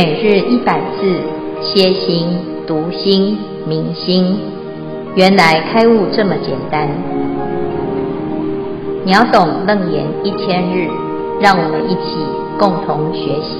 每日一百字，歇心、读心、明心，原来开悟这么简单。秒懂楞严一千日，让我们一起共同学习。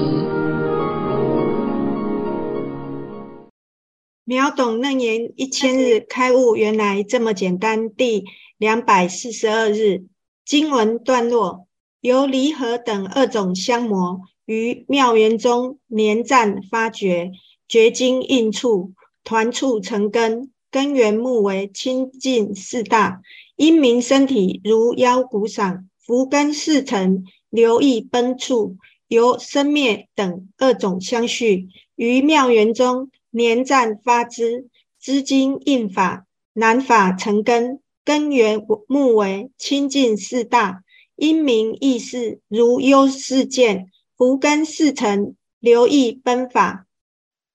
秒懂楞严一千日，开悟原来这么简单。第两百四十二日经文段落，由离合等二种相魔。于妙园中黏战发掘，掘精印处，团处成根，根源目为清净四大，因明身体如腰骨嗓，伏根四尘，流溢奔处，由生灭等二种相续，于妙园中黏战发支，知精印法，难法成根，根源目为清净四大，因明意识如幽视见。伏根四尘，流溢奔法。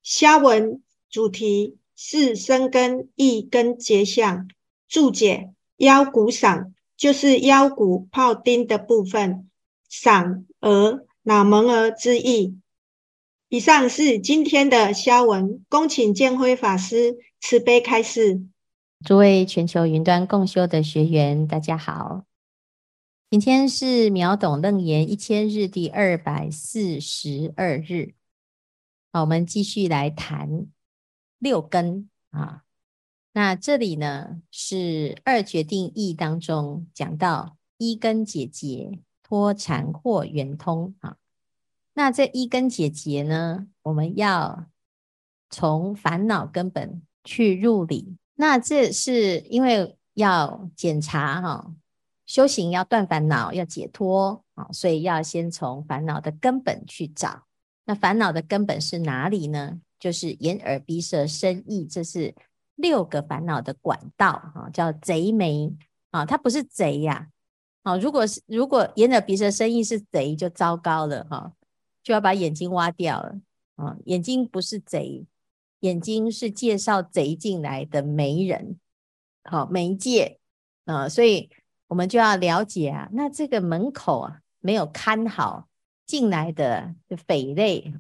消文主题是生根意根结相。注解：腰骨嗓就是腰骨泡丁的部分，嗓额脑门儿之意。以上是今天的消文，恭请建辉法师慈悲开示。诸位全球云端共修的学员，大家好。今天是秒懂楞严一千日第二百四十二日，好，我们继续来谈六根啊。那这里呢是二决定义当中讲到一根解结，脱缠或圆通啊。那这一根解结呢，我们要从烦恼根本去入理。那这是因为要检查哈。修行要断烦恼，要解脱啊，所以要先从烦恼的根本去找。那烦恼的根本是哪里呢？就是眼耳鼻舌身意，这是六个烦恼的管道啊，叫贼眉啊。它不是贼呀，啊，如果是如果眼耳鼻舌身意是贼，就糟糕了哈，就要把眼睛挖掉了啊。眼睛不是贼，眼睛是介绍贼进来的媒人，好媒介啊，所以。我们就要了解啊，那这个门口啊没有看好进来的匪类，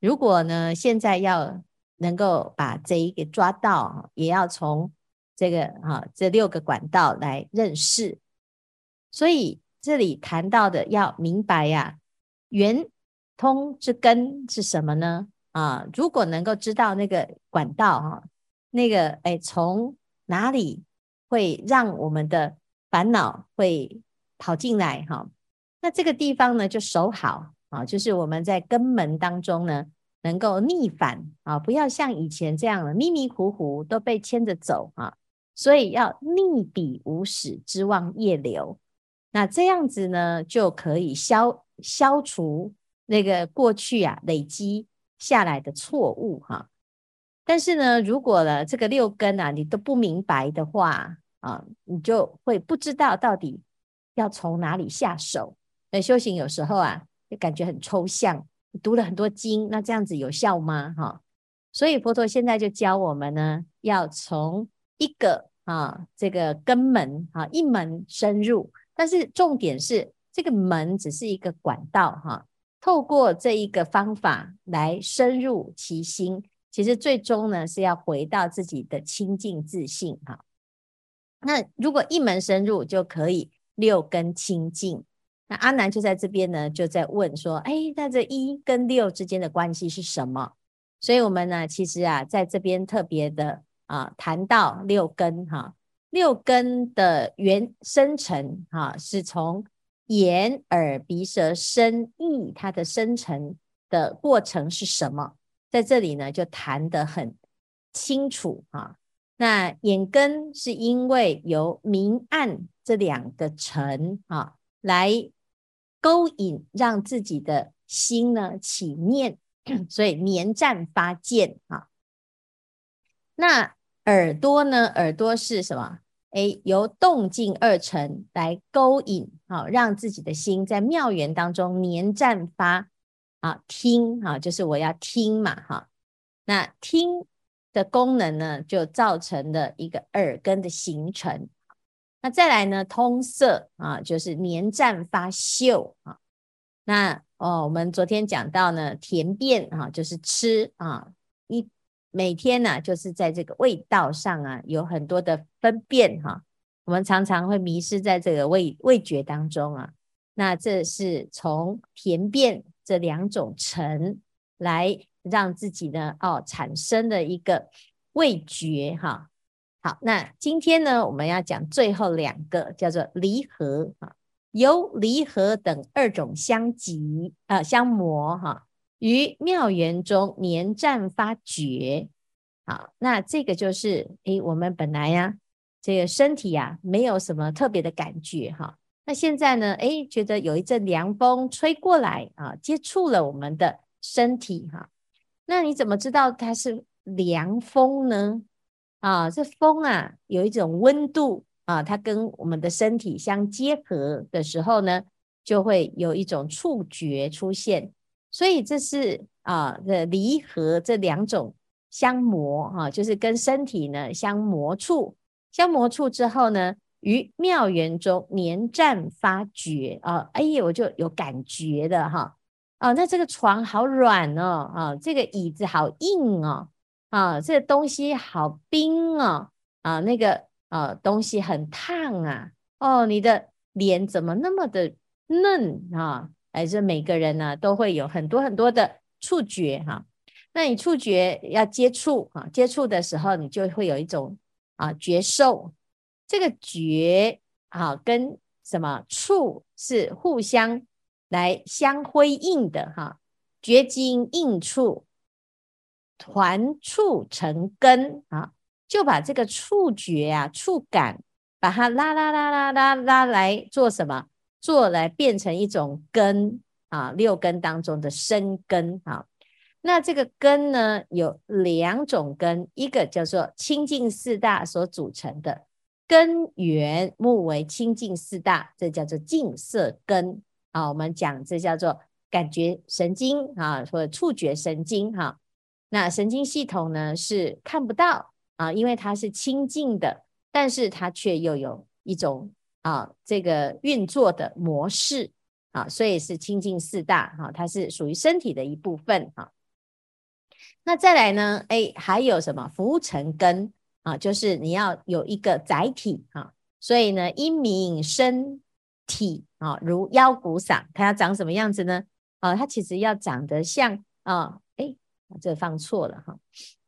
如果呢现在要能够把贼给抓到，也要从这个啊这六个管道来认识。所以这里谈到的要明白呀、啊，圆通之根是什么呢？啊，如果能够知道那个管道哈，那个哎从哪里会让我们的烦恼会跑进来哈，那这个地方呢就守好啊，就是我们在根门当中呢能够逆反啊，不要像以前这样的迷迷糊糊都被牵着走啊，所以要逆彼无始之妄业流，那这样子呢就可以消消除那个过去啊累积下来的错误哈。但是呢，如果呢这个六根啊你都不明白的话，啊，你就会不知道到底要从哪里下手。那修行有时候啊，就感觉很抽象。你读了很多经，那这样子有效吗？哈，所以佛陀现在就教我们呢，要从一个啊这个根门啊一门深入。但是重点是，这个门只是一个管道哈，透过这一个方法来深入其心，其实最终呢是要回到自己的清净自信哈。那如果一门深入，就可以六根清净。那阿南就在这边呢，就在问说：哎，那这一跟六之间的关系是什么？所以我们呢，其实啊，在这边特别的啊，谈到六根哈，六根的原生成哈，是从眼、耳、鼻、舌、身、意，它的生成的过程是什么？在这里呢，就谈得很清楚哈。那眼根是因为由明暗这两个尘啊来勾引，让自己的心呢起念，所以黏战发见啊。那耳朵呢？耳朵是什么？诶，由动静二尘来勾引，好，让自己的心在妙缘当中黏战发啊听啊，就是我要听嘛哈。那听。的功能呢，就造成了一个耳根的形成。那再来呢，通色啊，就是黏战发嗅啊。那哦，我们昨天讲到呢，甜变啊，就是吃啊，一每天呢、就是在这个味道上啊，有很多的分辨哈、我们常常会迷失在这个味味觉当中啊。那这是从甜变这两种尘来让自己呢，哦，产生的一个味觉哈。好，那今天呢，我们要讲最后两个，叫做离合啊。由离合等二种相集、呃，相磨哈，于妙缘中黏暂发觉。好，那这个就是诶，我们本来呀，这个身体呀，没有什么特别的感觉哈。那现在呢，诶，觉得有一阵凉风吹过来啊，接触了我们的身体哈。那你怎么知道它是凉风呢？啊，这风啊，有一种温度。啊，它跟我们的身体相结合的时候呢，就会有一种触觉出现，所以这是啊的离合这两种相磨哈、啊，就是跟身体呢相磨触，相磨触之后呢，于妙缘中黏暂发觉啊，哎呀，我就有感觉的哈，啊那这个床好软哦，啊，这个椅子好硬哦，啊，这个东西好冰哦，啊，那个。啊、东西很烫啊！哦，你的脸怎么那么的嫩啊？还是每个人呢都会有很多很多的触觉哈、啊。那你触觉要接触啊，接触的时候你就会有一种啊觉受。这个觉啊跟什么触是互相来相辉映的哈、啊。觉经应触，团触成根啊。就把这个触觉啊、触感，把它拉拉拉拉拉拉来做什么？做来变成一种根啊，六根当中的生根啊。那这个根呢，有两种根，一个叫做清净四大所组成的根源目为清净四大，这叫做净色根啊。我们讲这叫做感觉神经啊，或者触觉神经哈、那神经系统呢是看不到。啊，因为它是清净的，但是它却又有一种啊，这个运作的模式啊，所以是清净四大哈、啊，它是属于身体的一部分哈、啊。那再来呢，哎，还有什么浮尘根啊？就是你要有一个载体、啊，所以呢，因名身体啊，如腰鼓嗓，它要长什么样子呢？啊，它其实要长得像啊，哎，这放错了哈。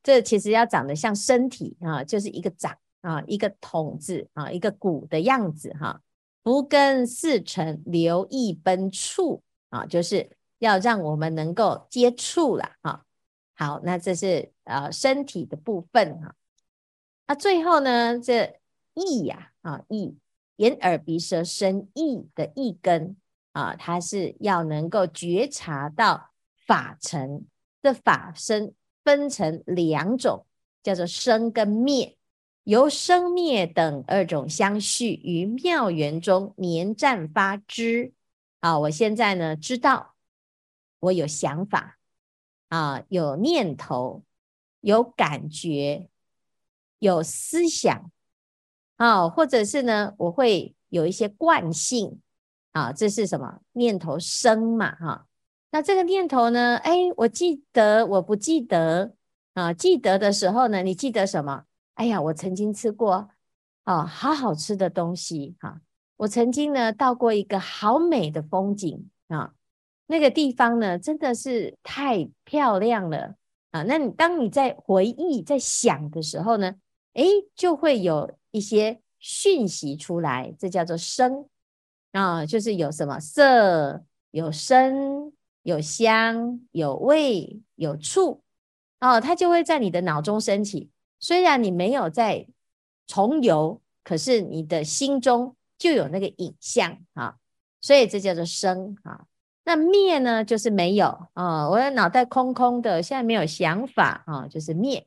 这其实要长得像身体啊，就是一个掌啊，一个筒子啊，一个鼓的样子哈。浮根四尘流溢奔处啊，就是要让我们能够接触了哈。好，那这是呃身体的部分哈。那最后呢，这意呀啊意，眼耳鼻舌身意的意根啊，它是要能够觉察到法尘的法身。分成两种，叫做生跟灭，由生灭等二种相续于妙缘中黏暂发知。啊，我现在呢知道，我有想法啊，有念头，有感觉，有思想啊，或者是呢，我会有一些惯性啊，这是什么念头生嘛？哈、那这个念头呢？哎，我记得，我不记得啊？记得的时候呢？你记得什么？哎呀，我曾经吃过啊，好好吃的东西哈、啊。我曾经呢到过一个好美的风景啊，那个地方呢真的是太漂亮了啊。那你当你在回忆、在想的时候呢，哎，就会有一些讯息出来，这叫做声啊，就是有什么色，有声。有香有味有触哦，它就会在你的脑中升起。虽然你没有在重游，可是你的心中就有那个影像啊。所以这叫做生啊。那灭呢，就是没有啊。我的脑袋空空的，现在没有想法啊，就是灭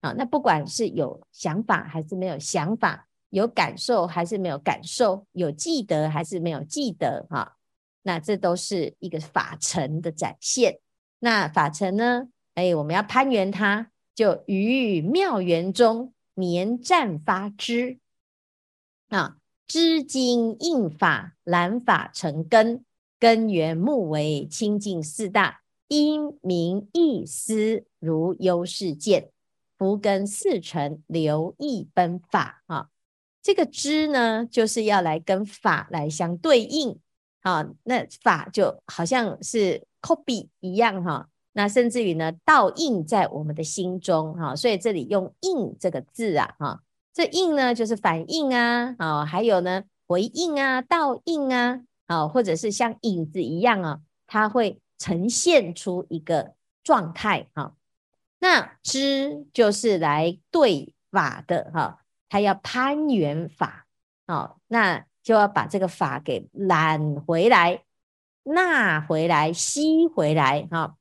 啊。那不管是有想法还是没有想法，有感受还是没有感受，有记得还是没有记得哈。那这都是一个法尘的展现。那法尘呢？哎，我们要攀缘它，就于妙缘中黏暂发知。啊，知经应法，染法成根。根源目为清净四大，因名一思如幽视见，福根四尘流益奔法啊。这个知呢，就是要来跟法来相对应啊。那法就好像是 copy 一样哈、那甚至于呢，倒映在我们的心中哈、所以这里用“映”这个字啊哈。这“映”呢，就是反应啊啊，还有呢回应啊、倒映啊啊，或者是像影子一样啊，它会呈现出一个状态哈、啊。那知就是来对法的哈。他要攀缘法，哦，那就要把这个法给揽回来、纳回来、吸回来，哈、哦，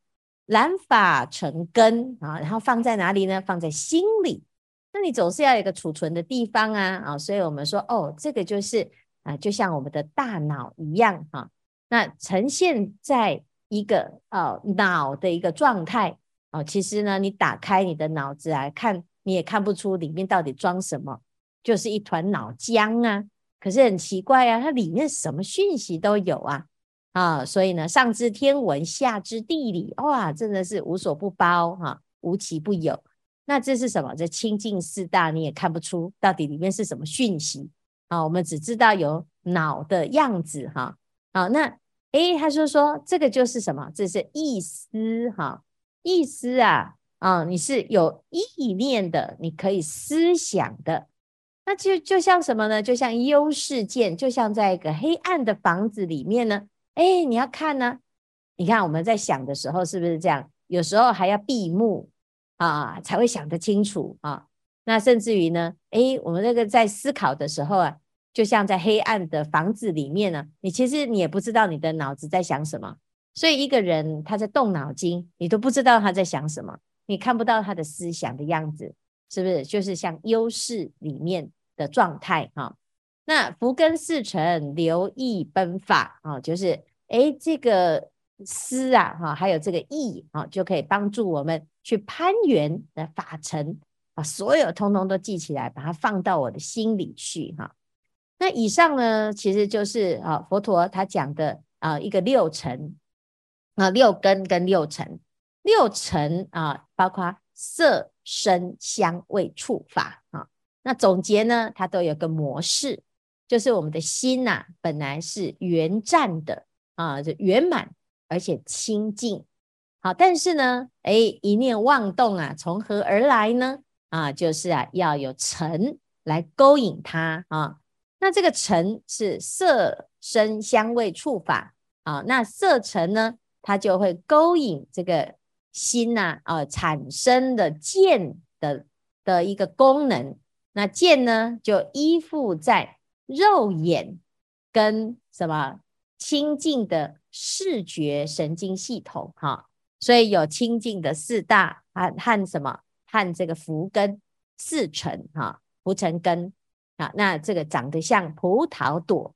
揽法成根啊、哦，然后放在哪里呢？放在心里。那你总是要有一个储存的地方啊，啊、哦，所以我们说，哦，这个就是啊，就像我们的大脑一样，哈、哦，那呈现在一个哦脑的一个状态，其实呢，你打开你的脑子来看。你也看不出里面到底装什么，就是一团脑浆啊。可是很奇怪啊，它里面什么讯息都有啊啊！所以呢，上知天文，下知地理，哇，真的是无所不包哈、啊，无奇不有。那这是什么？这清净四大你也看不出到底里面是什么讯息啊？我们只知道有脑的样子哈。好、那诶，他说说这个就是什么？这是意思哈，意思啊。啊、你是有意念的，你可以思想的，那就就像什么呢？就像幽视见，就像在一个黑暗的房子里面呢。哎，你要看呢，你看我们在想的时候是不是这样？有时候还要闭目啊，才会想得清楚啊。那甚至于呢，哎，我们那个在思考的时候啊，就像在黑暗的房子里面呢，你其实你也不知道你的脑子在想什么。所以一个人他在动脑筋，你都不知道他在想什么。你看不到他的思想的样子，是不是就是像优势里面的状态哈？那福根四尘流益奔法啊，就是诶这个思啊哈，还有这个意啊，就可以帮助我们去攀缘的法尘，把所有通通都记起来，把它放到我的心里去哈。那以上呢，其实就是啊佛陀他讲的啊一个六尘啊六根跟六尘。六尘啊，包括色、声、香、味、触、法啊。那总结呢，它都有个模式，就是我们的心呐、啊，本来是圆湛的啊，就圆满而且清净。好，但是呢，哎，一念妄动啊，从何而来呢？啊，就是啊，要有尘来勾引它啊。那这个尘是色、声、香、味、触、法啊。那色尘呢，它就会勾引这个。心呐、啊，产生的见的的一个功能，那见呢，就依附在肉眼跟什么清净的视觉神经系统，哈，所以有清净的四大和和什么和这个福根四尘，哈，福尘根啊，那这个长得像葡萄朵，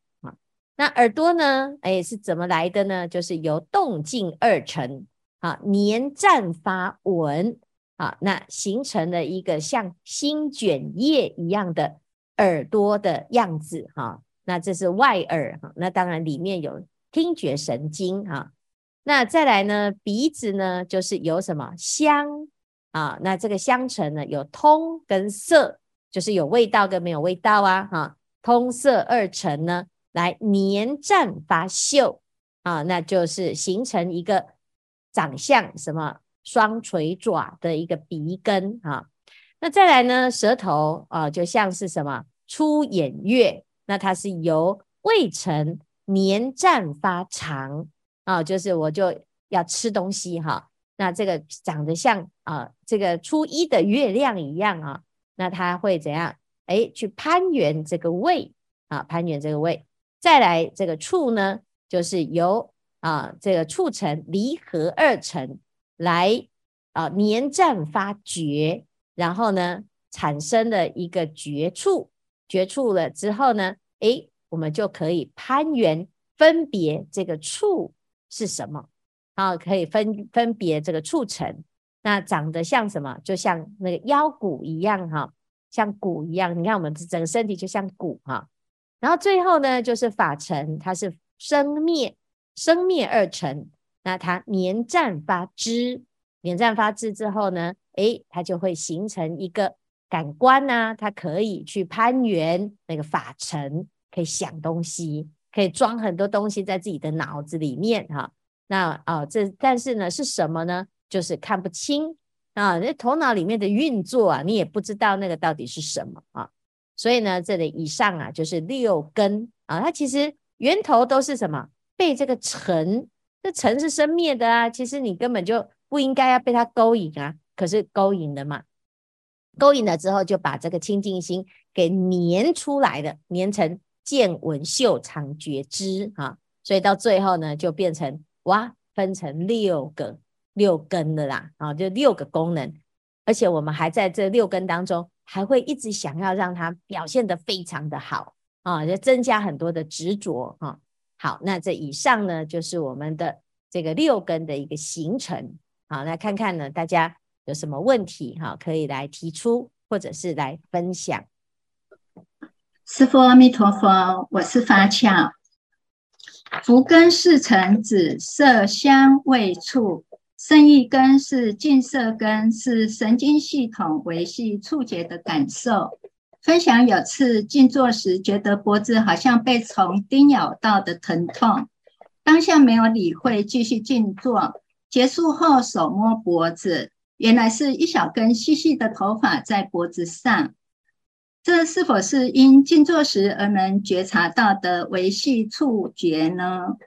那耳朵呢，哎，是怎么来的呢？就是由动静二成。啊，黏占发闻，啊，那形成了一个像心卷叶一样的耳朵的样子，哈、那这是外耳，哈、那当然里面有听觉神经，哈、那再来呢，鼻子呢，就是有什么香，啊，那这个香尘呢，有通跟色，就是有味道跟没有味道啊，哈、通色二尘呢，来黏绽发秀，啊，那就是形成一个。长相什么双垂爪的一个鼻根。啊，那再来呢，舌头啊，就像是什么出眼月，那它是由味尘黏绽发长。啊，就是我就要吃东西哈、那这个长得像啊这个初一的月亮一样啊，那它会怎样？哎，去攀援这个胃。啊，攀援这个胃，再来这个触呢，就是由。啊，这个触尘离合二层来啊，黏占发觉，然后呢，产生了一个绝处，绝处了之后呢，诶，我们就可以攀缘分别这个处是什么啊？可以分分别这个触尘，那长得像什么？就像那个腰鼓一样哈、像鼓一样。你看我们整个身体就像鼓哈、然后最后呢，就是法尘，它是生灭。生灭二尘，那它黏战发支，黏战发枝之后呢，诶，它就会形成一个感官呐、啊，它可以去攀援那个法尘，可以想东西，可以装很多东西在自己的脑子里面哈。那啊、这但是呢，是什么呢？就是看不清啊，那头脑里面的运作啊，你也不知道那个到底是什么啊。所以呢，这里以上啊，就是六根啊，它其实源头都是什么？被这个尘，这尘是生灭的啊。其实你根本就不应该要被它勾引啊，可是勾引了嘛，勾引了之后就把这个清净心给粘出来的，粘成见闻嗅尝觉知啊。所以到最后呢，就变成哇，分成六个六根的啦啊，就六个功能，而且我们还在这六根当中，还会一直想要让它表现得非常的好啊，就增加很多的执着啊。好，那这以上呢，就是我们的这个六根的一个形成。好，来看看呢，大家有什么问题哈，可以来提出或者是来分享。师父阿弥陀佛，我是法巧。福根是成指色香味触，胜义根是净色根，是神经系统维系触觉的感受。分享有次静坐时，觉得脖子好像被虫叮咬到的疼痛，当下没有理会，继续静坐。结束后手摸脖子，原来是一小根细细的头发在脖子上。这是否是因静坐时而能觉察到的维系触觉呢？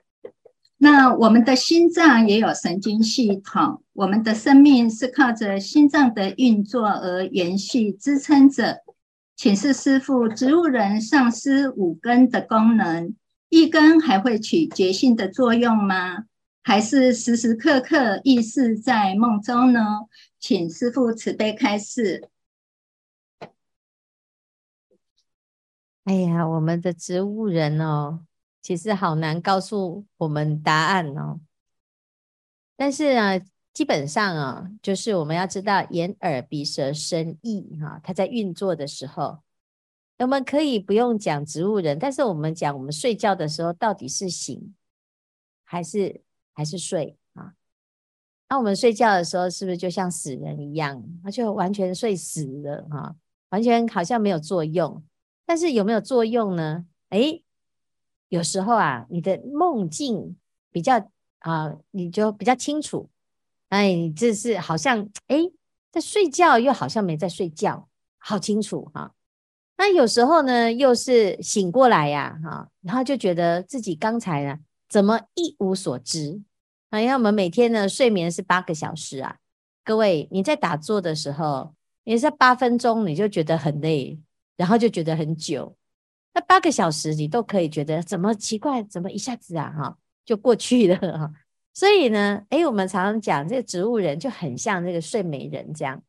那我们的心脏也有神经系统，我们的生命是靠着心脏的运作而延续支撑着。请示师父，植物人丧失五根的功能，一根还会起觉性的作用吗？还是时时刻刻意识在梦中呢？请师父慈悲开示。哎呀，我们的植物人哦，其实好难告诉我们答案哦。但是啊，基本上啊，就是我们要知道眼、耳、鼻、舌、身、意哈，它在运作的时候，我们可以不用讲植物人，但是我们讲我们睡觉的时候到底是醒还是还是睡啊？那我们睡觉的时候是不是就像死人一样，那就完全睡死了哈，完全好像没有作用。但是有没有作用呢？诶，有时候啊，你的梦境比较啊，你就比较清楚。哎，这是好像诶，在睡觉又好像没在睡觉，好清楚哈。那有时候呢，又是醒过来呀，哈，然后就觉得自己刚才呢，怎么一无所知？啊，因为我们每天呢，睡眠是八个小时啊。各位，你在打坐的时候，你在八分钟你就觉得很累。然后就觉得很久，那八个小时你都可以觉得怎么奇怪，怎么一下子啊哈就过去了哈。所以呢，诶，我们常常讲这个植物人就很像这个睡美人这样，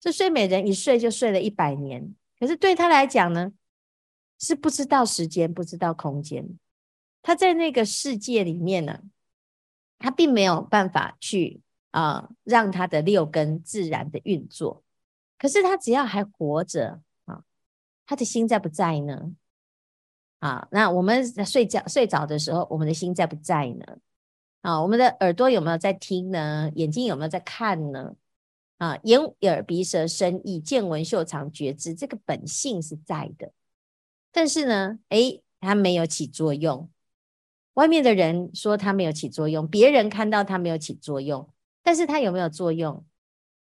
这睡美人一睡就睡了一百年，可是对他来讲呢，是不知道时间，不知道空间，他在那个世界里面呢，他并没有办法去啊、让他的六根自然的运作，可是他只要还活着啊。他的心在不在呢？啊，那我们睡觉睡着的时候，我们的心在不在呢？啊，我们的耳朵有没有在听呢？眼睛有没有在看呢？啊，眼耳鼻舌身意见闻嗅尝觉知，这个本性是在的，但是呢，诶，它没有起作用。外面的人说它没有起作用，别人看到它没有起作用，但是它有没有作用？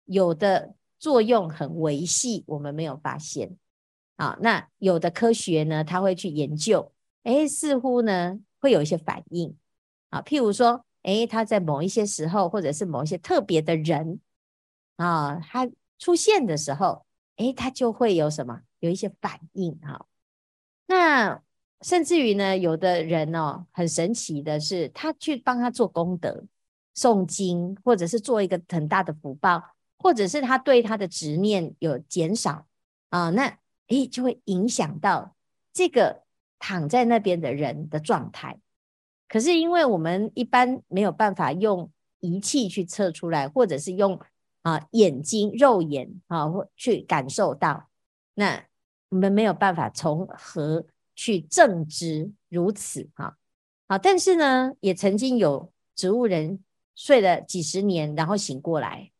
有的作用很微细，我们没有发现。啊，那有的科学呢，他会去研究，哎，似乎呢会有一些反应，啊，譬如说，哎，他在某一些时候，或者是某一些特别的人，啊，他出现的时候，哎，他就会有什么，有一些反应，哈。那甚至于呢，有的人哦，很神奇的是，他去帮他做功德，诵经，或者是做一个很大的福报，或者是他对他的执念有减少，啊，那。诶，就会影响到这个躺在那边的人的状态。可是因为我们一般没有办法用仪器去测出来，或者是用啊眼睛肉眼啊或去感受到，那我们没有办法从何去证知如此哈。啊，但是呢，也曾经有植物人睡了几十年，然后醒过来，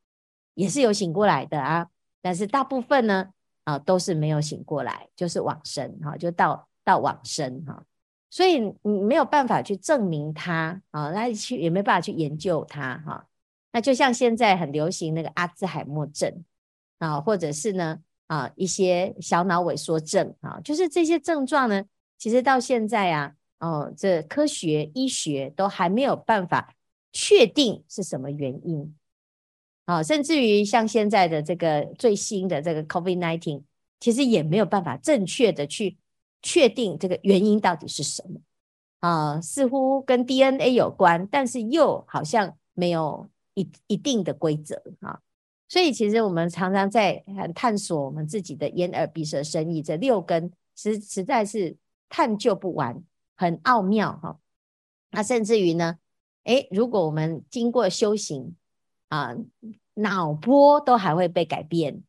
也是有醒过来的啊。但是大部分呢，啊，都是没有醒过来，就是往生哈，就到到往生哈。所以你没有办法去证明它啊，那去也没办法去研究它哈。那就像现在很流行那个阿兹海默症啊，或者是呢啊一些小脑萎缩症啊，就是这些症状呢，其实到现在啊，哦，这科学医学都还没有办法确定是什么原因啊，甚至于像现在的这个最新的这个 COVID nineteen，其实也没有办法正确的去。确定这个原因到底是什么啊？似乎跟 DNA 有关，但是又好像没有一一定的规则啊。所以其实我们常常在探索我们自己的眼耳鼻舌身意这六根，实实在是探究不完，很奥妙哈。那甚至于呢，诶，如果我们经过修行啊，脑波都还会被改变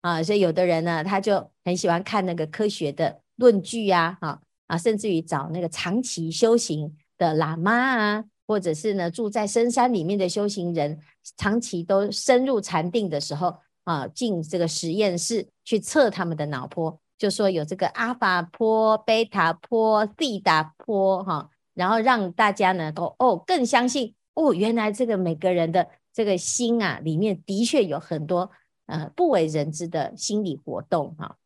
啊。所以有的人呢，他就很喜欢看那个科学的。论据呀，哈啊，甚至于找那个长期修行的喇嘛啊，或者是呢住在深山里面的修行人，长期都深入禅定的时候啊，进这个实验室去测他们的脑波，就说有这个阿法波、贝塔波、西达波哈，然后让大家呢都哦更相信哦，原来这个每个人的这个心啊里面的确有很多呃不为人知的心理活动哈。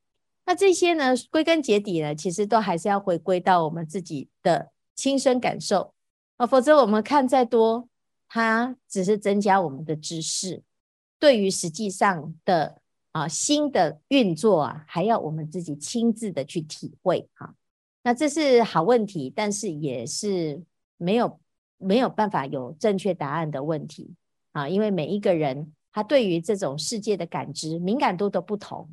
那这些呢，归根结底呢，其实都还是要回归到我们自己的亲身感受啊，否则我们看再多，它只是增加我们的知识，对于实际上的啊心的运作啊，还要我们自己亲自的去体会哈。那这是好问题，但是也是没有没有办法有正确答案的问题啊，因为每一个人他对于这种世界的感知敏感度都不同。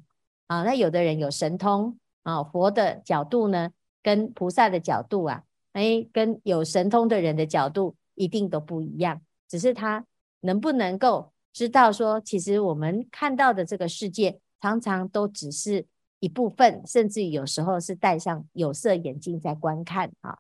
啊，那有的人有神通啊，佛的角度呢，跟菩萨的角度啊，哎，跟有神通的人的角度一定都不一样。只是他能不能够知道说，其实我们看到的这个世界，常常都只是一部分，甚至于有时候是戴上有色眼镜在观看啊。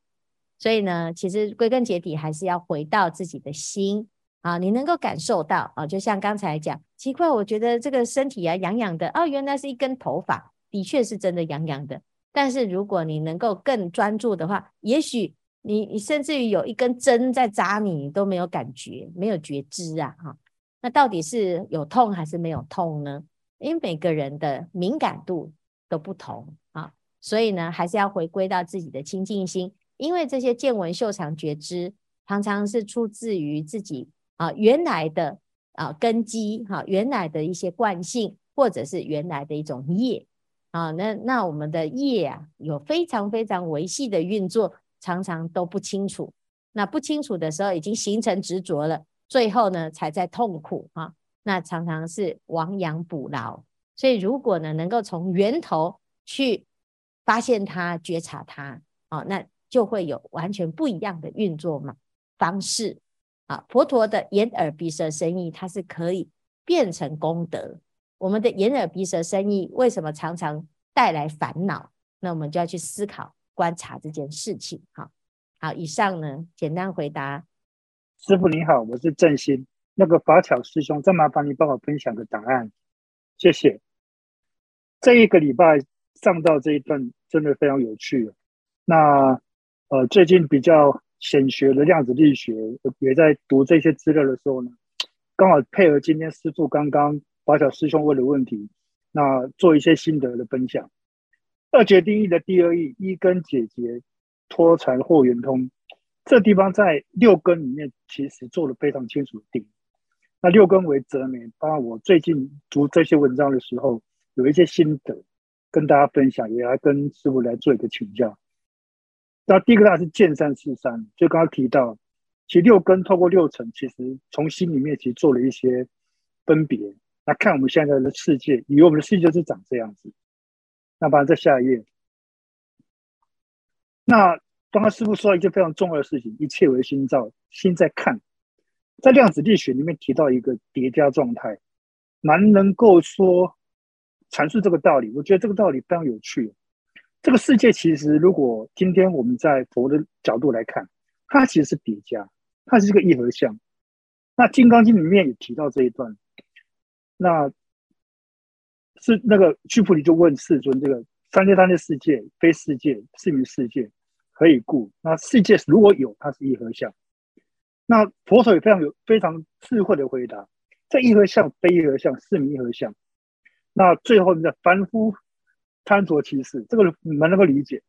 所以呢，其实归根结底还是要回到自己的心。啊，你能够感受到啊，就像刚才讲，奇怪，我觉得这个身体啊痒痒的，哦，原来是一根头发，的确是真的痒痒的。但是如果你能够更专注的话，也许你你甚至于有一根针在扎你，你都没有感觉，没有觉知啊，哈。那到底是有痛还是没有痛呢？因为每个人的敏感度都不同啊，所以呢，还是要回归到自己的清净心，因为这些见闻嗅尝觉知，常常是出自于自己。啊，原来的啊根基哈，原来的一些惯性，或者是原来的一种业啊，那那我们的业啊，有非常非常维系的运作，常常都不清楚。那不清楚的时候，已经形成执着了，最后呢，才在痛苦啊。那常常是亡羊补牢。所以，如果呢，能够从源头去发现它、觉察它，啊，那就会有完全不一样的运作嘛方式。啊，佛陀的眼耳鼻舌身意，它是可以变成功德。我们的眼耳鼻舌身意为什么常常带来烦恼？那我们就要去思考、观察这件事情。好，好，以上呢，简单回答。师傅你好，我是正心。那个法巧师兄，再麻烦你帮我分享个答案，谢谢。这一个礼拜上到这一段真的非常有趣。那呃，最近比较。显学的量子力学也在读这些资料的时候呢，刚好配合今天师傅刚刚法小师兄问的问题，那做一些心得的分享。二决定义的第二义一根解结脱缠或圆通，这地方在六根里面其实做了非常清楚的定义。那六根为则媒，当然我最近读这些文章的时候，有一些心得跟大家分享，也来跟师傅来做一个请教。那第一个大是见山是山，就刚刚提到，其实六根透过六层，其实从心里面其实做了一些分别。那看我们现在的世界，以为我们的世界就是长这样子。那不然再下一页。那刚刚师父说到一件非常重要的事情，一切为心造，心在看。在量子力学里面提到一个叠加状态，蛮能够说阐述这个道理。我觉得这个道理非常有趣。这个世界其实，如果今天我们在佛的角度来看，它其实是叠加，它是一个一合相。那《金刚经》里面也提到这一段，那是那个须菩提就问世尊：这个三界三界世界非世界，是名世界，何以故？那世界如果有，它是一合相。那佛陀也非常有非常智慧的回答：这一合相非一合相，是名一合相。那最后的凡夫穿着其事，这个你们能够理解？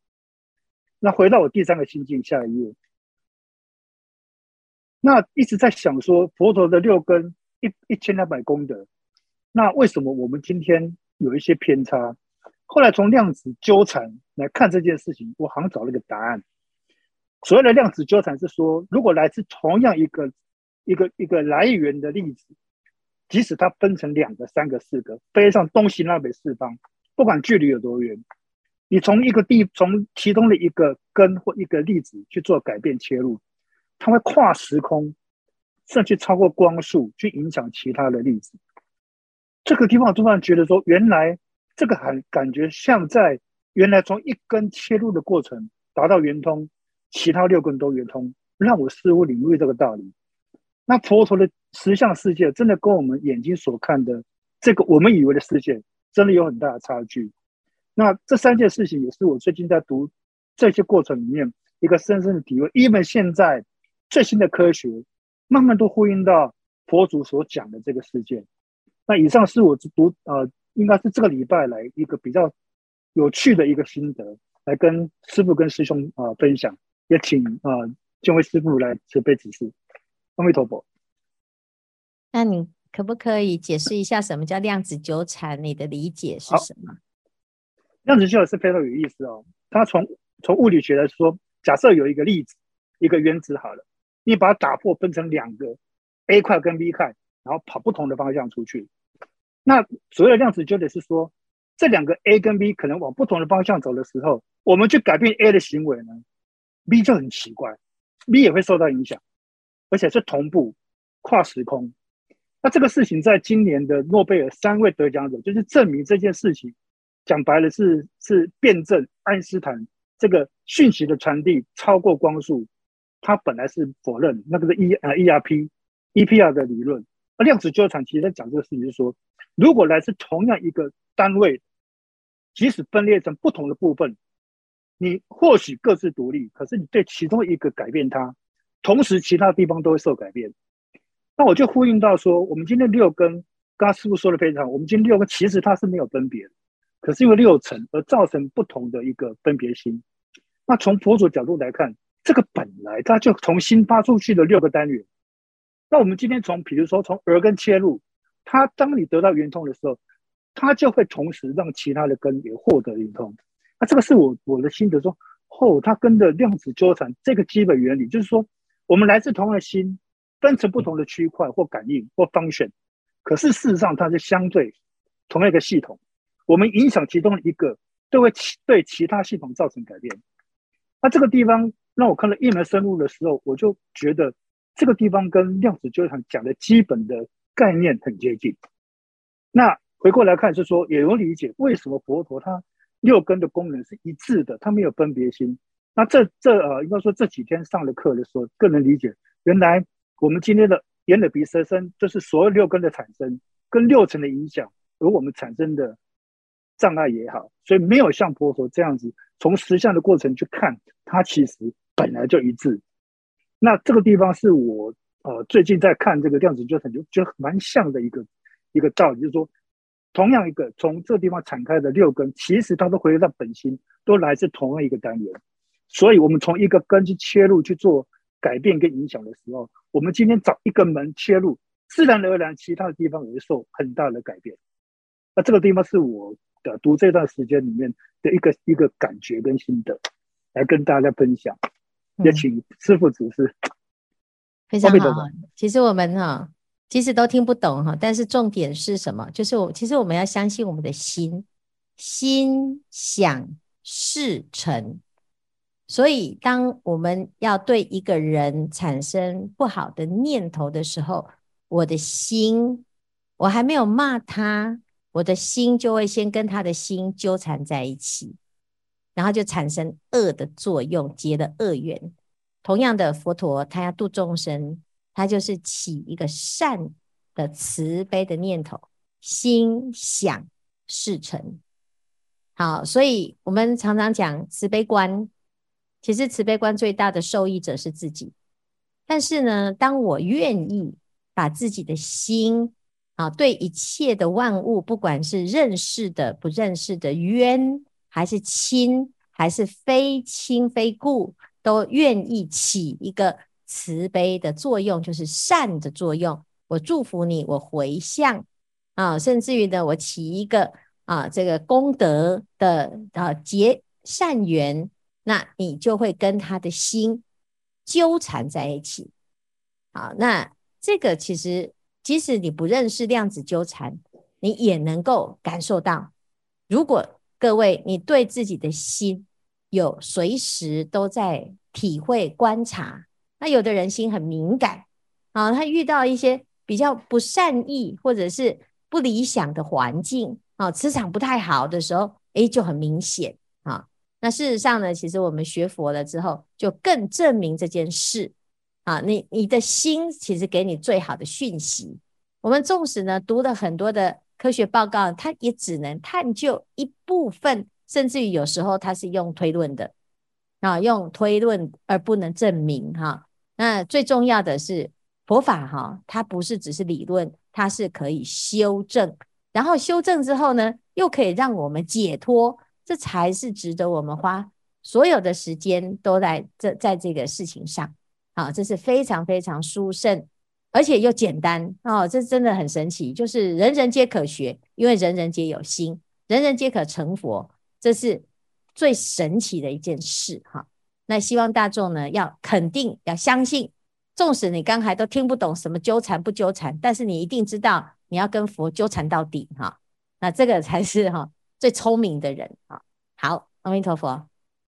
那回到我第三个心境，下一页。那一直在想说，佛陀的六根一一千两百功德，那为什么我们今天有一些偏差？后来从量子纠缠来看这件事情，我好像找了一个答案。所谓的量子纠缠是说，如果来自同样一个一个一个来源的粒子，即使它分成两个、三个、四个，飞上东西南北四方，不管距离有多远。你从一个地，从其中的一个根或一个粒子去做改变切入，它会跨时空，甚至超过光速去影响其他的粒子。这个地方突然觉得说，原来这个还感觉像在原来从一根切入的过程达到圆通，其他六根都圆通，让我似乎领会这个道理。那佛陀的实相世界真的跟我们眼睛所看的这个我们以为的世界，真的有很大的差距。那这三件事情也是我最近在读这些过程里面一个深深的体会。因为现在最新的科学慢慢都呼应到佛祖所讲的这个世界。那以上是我读呃，应该是这个礼拜来一个比较有趣的一个心得，来跟师父跟师兄啊、呃、分享。也请啊，这、呃、位师父来慈悲指示。阿弥陀佛。那你可不可以解释一下什么叫量子纠缠？你的理解是什么？量子纠缠是非常有意思哦。它从从物理学来说，假设有一个粒子，一个原子好了，你把它打破，分成两个 A 块跟 B 块，然后跑不同的方向出去。那所谓的量子纠缠是说，这两个 A 跟 B 可能往不同的方向走的时候，我们去改变 A 的行为呢，B 就很奇怪，B 也会受到影响，而且是同步跨时空。那这个事情在今年的诺贝尔三位得奖者，就是证明这件事情。讲白了是是辩证爱因斯坦这个讯息的传递超过光速，他本来是否认那个是 E 呃 ERP EPR 的理论，而量子纠缠其实在讲这个事情，就是说如果来自同样一个单位，即使分裂成不同的部分，你或许各自独立，可是你对其中一个改变它，同时其他地方都会受改变。那我就呼应到说，我们今天六根，刚刚师父说的非常好，我们今天六根其实它是没有分别。可是因为六层而造成不同的一个分别心。那从佛祖角度来看，这个本来它就从心发出去的六个单元。那我们今天从比如说从耳根切入，它当你得到圆通的时候，它就会同时让其他的根也获得圆通。那这个是我我的心得说，哦，它跟着量子纠缠这个基本原理，就是说我们来自同样的心，分成不同的区块或感应或 function，可是事实上它是相对同一个系统。我们影响其中一个，都会对其他系统造成改变。那这个地方让我看了一门深入的时候，我就觉得这个地方跟量子纠缠讲的基本的概念很接近。那回过来看是说，也有理解为什么佛陀他六根的功能是一致的，他没有分别心。那这这呃，应该说这几天上的课的时候，更能理解原来我们今天的眼耳鼻舌身，就是所有六根的产生跟六尘的影响，而我们产生的。障碍也好，所以没有像佛陀这样子从实相的过程去看，它其实本来就一致。那这个地方是我呃最近在看这个量子纠缠，就觉得蛮像的一个一个道理，就是说，同样一个从这地方敞开的六根，其实它都回到本心，都来自同样一个单元。所以，我们从一个根去切入去做改变跟影响的时候，我们今天找一个门切入，自然而然其他的地方也会受很大的改变。那这个地方是我。的读这段时间里面的一个一个感觉跟心得，来跟大家分享，也请师傅指示。非常好，其实我们哈，其实都听不懂哈，但是重点是什么？就是我其实我们要相信我们的心，心想事成。所以当我们要对一个人产生不好的念头的时候，我的心，我还没有骂他。我的心就会先跟他的心纠缠在一起，然后就产生恶的作用，结了恶缘。同样的，佛陀他要度众生，他就是起一个善的慈悲的念头，心想事成。好，所以我们常常讲慈悲观，其实慈悲观最大的受益者是自己。但是呢，当我愿意把自己的心啊，对一切的万物，不管是认识的、不认识的，冤还是亲，还是非亲非故，都愿意起一个慈悲的作用，就是善的作用。我祝福你，我回向啊，甚至于呢，我起一个。啊，这个功德的啊结善缘，那你就会跟他的心纠缠在一起。好，那这个其实即使你不认识量子纠缠，你也能够感受到。如果各位你对自己的心有随时都在体会观察，那有的人心很敏感啊，他遇到一些比较不善意或者是不理想的环境。哦，磁场不太好的时候，诶，就很明显啊。那事实上呢，其实我们学佛了之后，就更证明这件事啊。你你的心其实给你最好的讯息。我们纵使呢读了很多的科学报告，它也只能探究一部分，甚至于有时候它是用推论的啊，用推论而不能证明哈、那最重要的是佛法哈、它不是只是理论，它是可以修正。然后修正之后呢，又可以让我们解脱，这才是值得我们花所有的时间都在这在这个事情上啊！这是非常非常殊胜，而且又简单哦，这真的很神奇，就是人人皆可学，因为人人皆有心，人人皆可成佛，这是最神奇的一件事哈！那希望大众呢要肯定，要相信，纵使你刚才都听不懂什么纠缠不纠缠，但是你一定知道。你要跟佛纠缠到底哈，那这个才是哈最聪明的人啊。好，阿弥陀佛。